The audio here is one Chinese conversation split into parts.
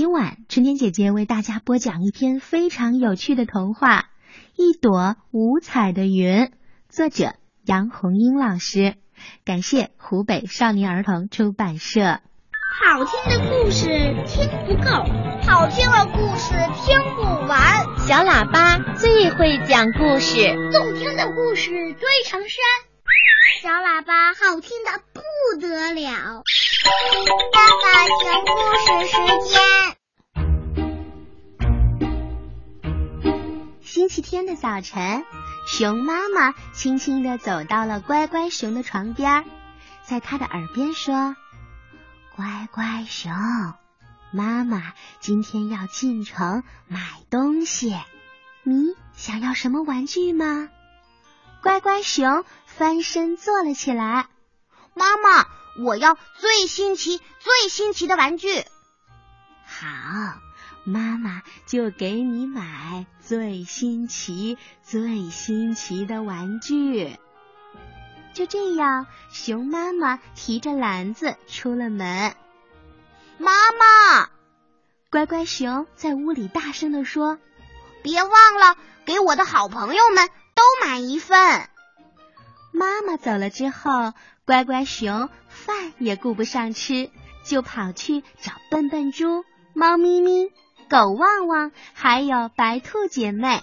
今晚春天姐姐为大家播讲一篇非常有趣的童话《一朵五彩的云》，作者杨红樱老师，感谢湖北少年儿童出版社。好听的故事听不够，好听的故事听不完。小喇叭最会讲故事，动听的故事堆成山。小喇叭好听的不得了。爸爸讲故事时间。星期天的早晨，熊妈妈轻轻的走到了乖乖熊的床边，在他的耳边说。乖乖熊，妈妈今天要进城买东西，你想要什么玩具吗？乖乖熊翻身坐了起来。妈妈，我要最新奇、最新奇的玩具。好，妈妈就给你买最新奇、最新奇的玩具。就这样，熊妈妈提着篮子出了门。妈妈，乖乖熊在屋里大声的说：“别忘了给我的好朋友们都买一份。”妈妈走了之后，乖乖熊饭也顾不上吃，就跑去找笨笨猪、猫咪咪、狗旺旺，还有白兔姐妹，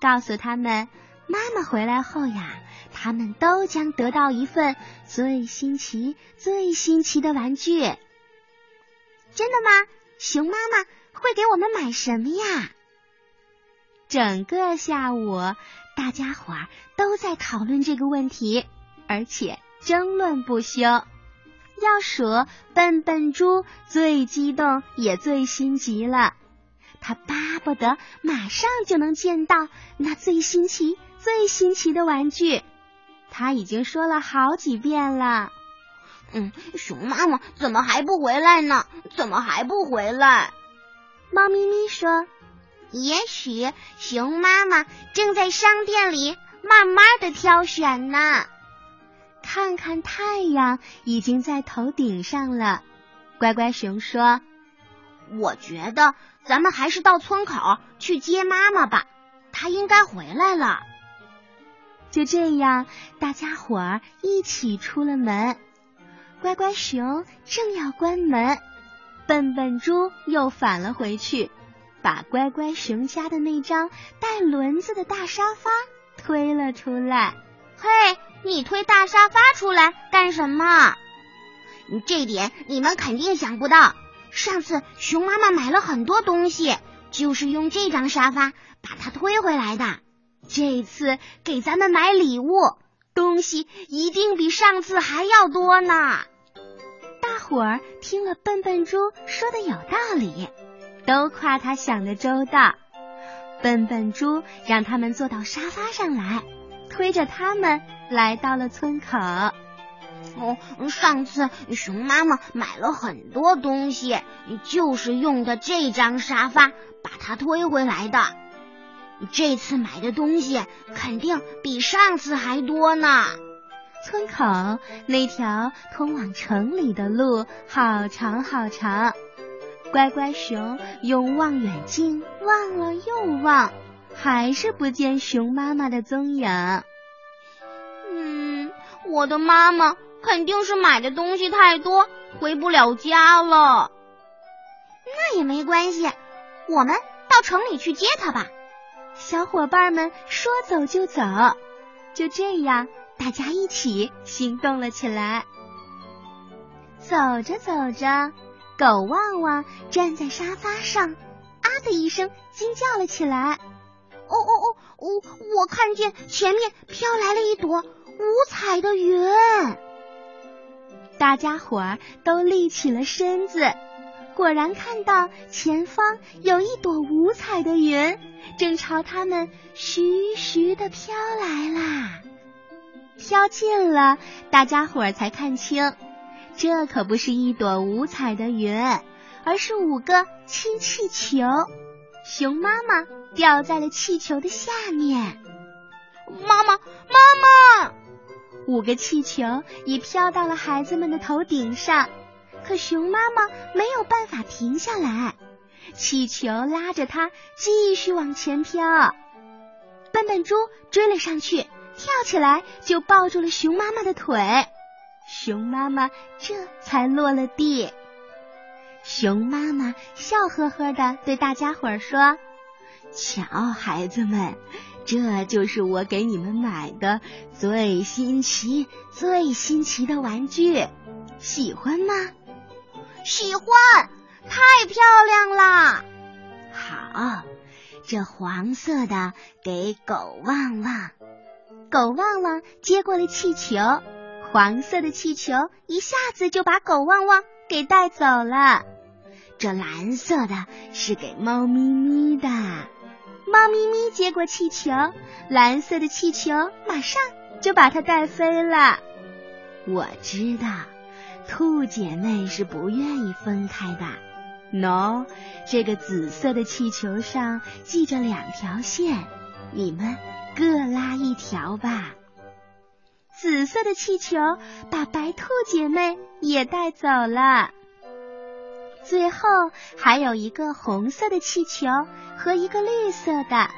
告诉他们，妈妈回来后呀。他们都将得到一份最新奇、最新奇的玩具。真的吗？熊妈妈会给我们买什么呀？整个下午，大家伙儿都在讨论这个问题，而且争论不休。要数笨笨猪最激动，也最心急了。他巴不得马上就能见到那最新奇、最新奇的玩具。他已经说了好几遍了，嗯，熊妈妈怎么还不回来呢？怎么还不回来？猫咪咪说：“也许熊妈妈正在商店里慢慢的挑选呢。”看看太阳已经在头顶上了，乖乖熊说：“我觉得咱们还是到村口去接妈妈吧，她应该回来了。”就这样，大家伙儿一起出了门。乖乖熊正要关门，笨笨猪又返了回去，把乖乖熊家的那张带轮子的大沙发推了出来。嘿，你推大沙发出来干什么？这点你们肯定想不到。上次熊妈妈买了很多东西，就是用这张沙发把它推回来的。这次给咱们买礼物，东西一定比上次还要多呢。大伙儿听了笨笨猪说的有道理，都夸他想的周到。笨笨猪让他们坐到沙发上来，推着他们来到了村口。哦，上次熊妈妈买了很多东西，就是用的这张沙发把它推回来的。这次买的东西肯定比上次还多呢。村口那条通往城里的路好长好长，乖乖熊用望远镜望了又望，还是不见熊妈妈的踪影。嗯，我的妈妈肯定是买的东西太多，回不了家了。那也没关系，我们到城里去接她吧。小伙伴们说走就走，就这样，大家一起行动了起来。走着走着，狗旺旺站在沙发上，啊的一声惊叫了起来。我我看见前面飘来了一朵五彩的云。大家伙儿都立起了身子。果然看到前方有一朵五彩的云，正朝他们徐徐的飘来啦。飘近了，大家伙儿才看清，这可不是一朵五彩的云，而是五个氢气球。熊妈妈掉在了气球的下面，妈妈，妈妈！五个气球已飘到了孩子们的头顶上。可熊妈妈没有办法停下来，气球拉着它继续往前飘。笨笨猪追了上去，跳起来就抱住了熊妈妈的腿，熊妈妈这才落了地。熊妈妈笑呵呵的对大家伙说：“瞧，孩子们，这就是我给你们买的最新奇、最新奇的玩具，喜欢吗？”“喜欢，太漂亮了。”“好，这黄色的给狗旺旺。”狗旺旺接过了气球，黄色的气球一下子就把狗旺旺给带走了。这蓝色的是给猫咪咪的，猫咪咪接过气球，蓝色的气球马上就把它带飞了。我知道，兔姐妹是不愿意分开的。喏，这个紫色的气球上系着两条线，你们各拉一条吧。紫色的气球把白兔姐妹也带走了。最后还有一个红色的气球和一个绿色的。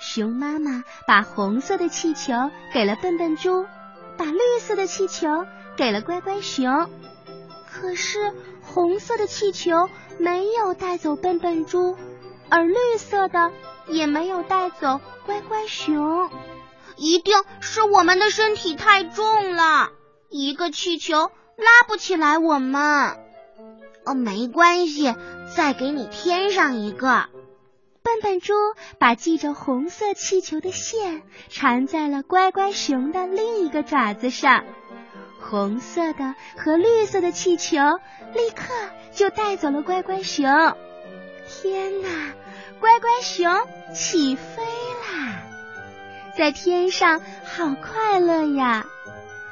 熊妈妈把红色的气球给了笨笨猪，把绿色的气球给了乖乖熊。可是红色的气球没有带走笨笨猪，而绿色的也没有带走乖乖熊。一定是我们的身体太重了，一个气球拉不起来我们。哦，没关系，再给你添上一个。笨笨猪把系着红色气球的线缠在了乖乖熊的另一个爪子上，红色的和绿色的气球立刻就带走了乖乖熊。天哪，乖乖熊起飞啦，在天上好快乐呀！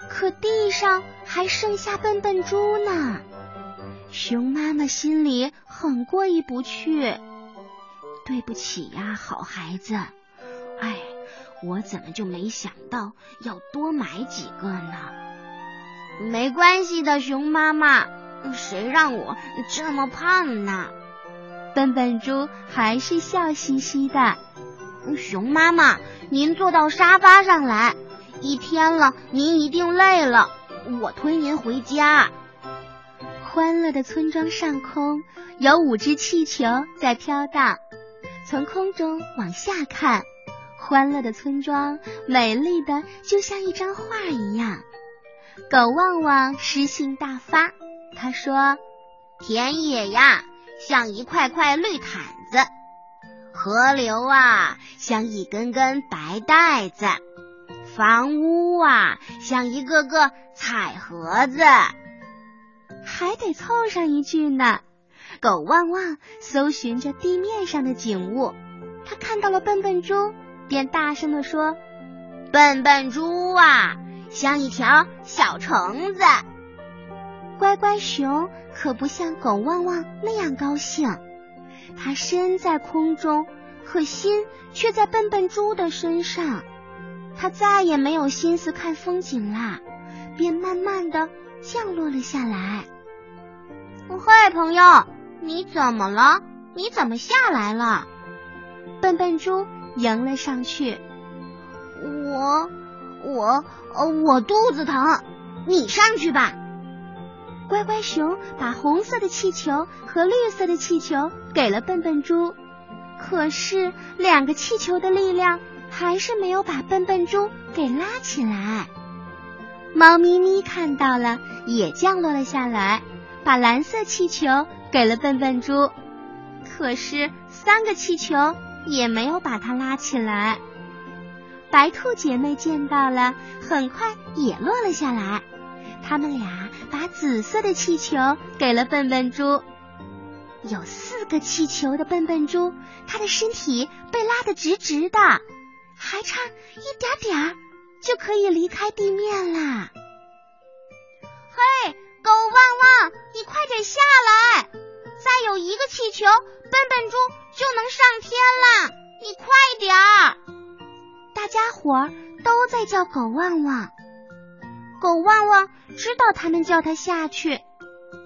可地上还剩下笨笨猪呢。熊妈妈心里很过意不去，对不起呀，好孩子。哎，我怎么就没想到要多买几个呢？没关系的，熊妈妈，谁让我这么胖呢？笨笨猪还是笑嘻嘻的。熊妈妈，您坐到沙发上来，一天了，您一定累了，我推您回家。欢乐的村庄上空有五只气球在飘荡，从空中往下看，欢乐的村庄美丽的就像一张画一样。狗旺旺诗兴大发，他说：“田野呀，像一块块绿毯子；河流啊，像一根根白带子；房屋啊，像一个个彩盒子。”还得凑上一句呢。狗旺旺搜寻着地面上的景物，他看到了笨笨猪，便大声地说：“笨笨猪啊，像一条小虫子。”乖乖熊可不像狗旺旺那样高兴，它身在空中，可心却在笨笨猪的身上。它再也没有心思看风景啦，便慢慢的降落了下来。嗨，朋友，你怎么了？你怎么下来了？笨笨猪迎了上去。我我我肚子疼，你上去吧。乖乖熊把红色的气球和绿色的气球给了笨笨猪，可是两个气球的力量还是没有把笨笨猪给拉起来。猫咪咪看到了，也降落了下来。把蓝色气球给了笨笨猪，可是三个气球也没有把它拉起来。白兔姐妹见到了，很快也落了下来。他们俩把紫色的气球给了笨笨猪。有四个气球的笨笨猪，它的身体被拉得直直的，还差一点点儿就可以离开地面啦。嘿！狗旺旺，你快点下来！再有一个气球，笨笨猪就能上天啦。你快点儿！大家伙儿都在叫狗旺旺。狗旺旺知道他们叫他下去，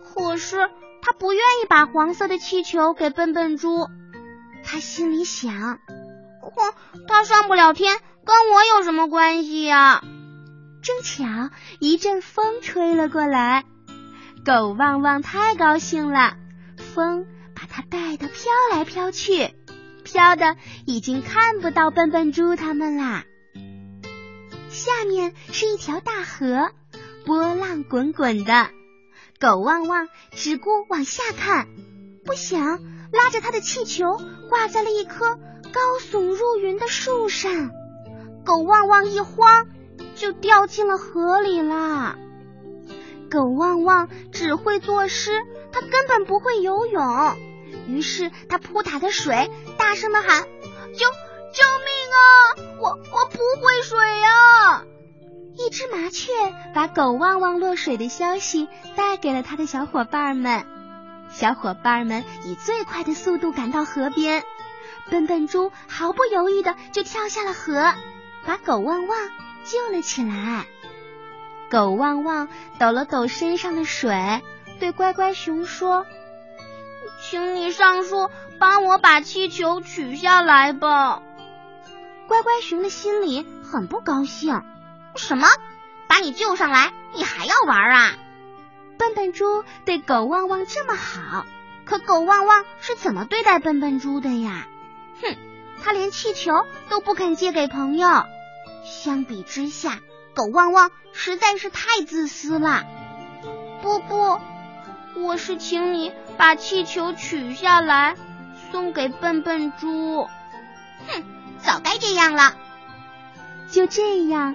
可是他不愿意把黄色的气球给笨笨猪。他心里想：哼，他上不了天，跟我有什么关系呀？正巧一阵风吹了过来，狗旺旺太高兴了，风把它带得飘来飘去，飘的已经看不到笨笨猪他们啦。下面是一条大河，波浪滚滚的。狗旺旺只顾往下看，不想拉着他的气球挂在了一棵高耸入云的树上。狗旺旺一慌，就掉进了河里啦。狗旺旺只会作诗，他根本不会游泳。于是他扑打着水，大声的喊：“救救命啊！我我不会水呀！”一只麻雀把狗旺旺落水的消息带给了他的小伙伴们，小伙伴们以最快的速度赶到河边，笨笨猪毫不犹豫的就跳下了河，把狗旺旺救了起来。狗旺旺抖了抖身上的水，对乖乖熊说：“请你上树帮我把气球取下来吧。”乖乖熊的心里很不高兴。什么？把你救上来，你还要玩啊？笨笨猪对狗旺旺这么好，可狗旺旺是怎么对待笨笨猪的呀？哼，他连气球都不肯借给朋友。相比之下，狗旺旺实在是太自私了。不不，我是请你把气球取下来，送给笨笨猪。哼，早该这样了。就这样。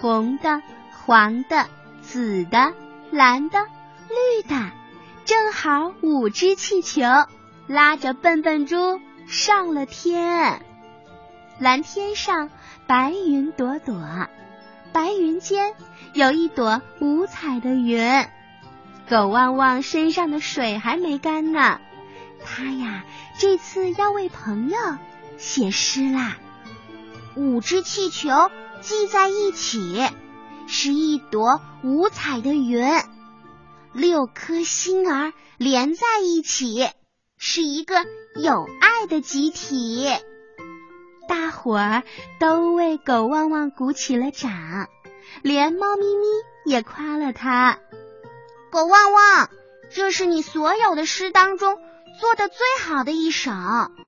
红的、黄的、紫的、蓝的、绿的，正好五只气球拉着笨笨猪上了天。蓝天上白云朵朵，白云间有一朵五彩的云。狗旺旺身上的水还没干呢，他呀这次要为朋友写诗啦。五只气球。系在一起是一朵五彩的云，六颗星儿连在一起是一个有爱的集体。大伙儿都为狗旺旺鼓起了掌，连猫咪咪也夸了他。狗旺旺，这是你所有的诗当中做的最好的一首。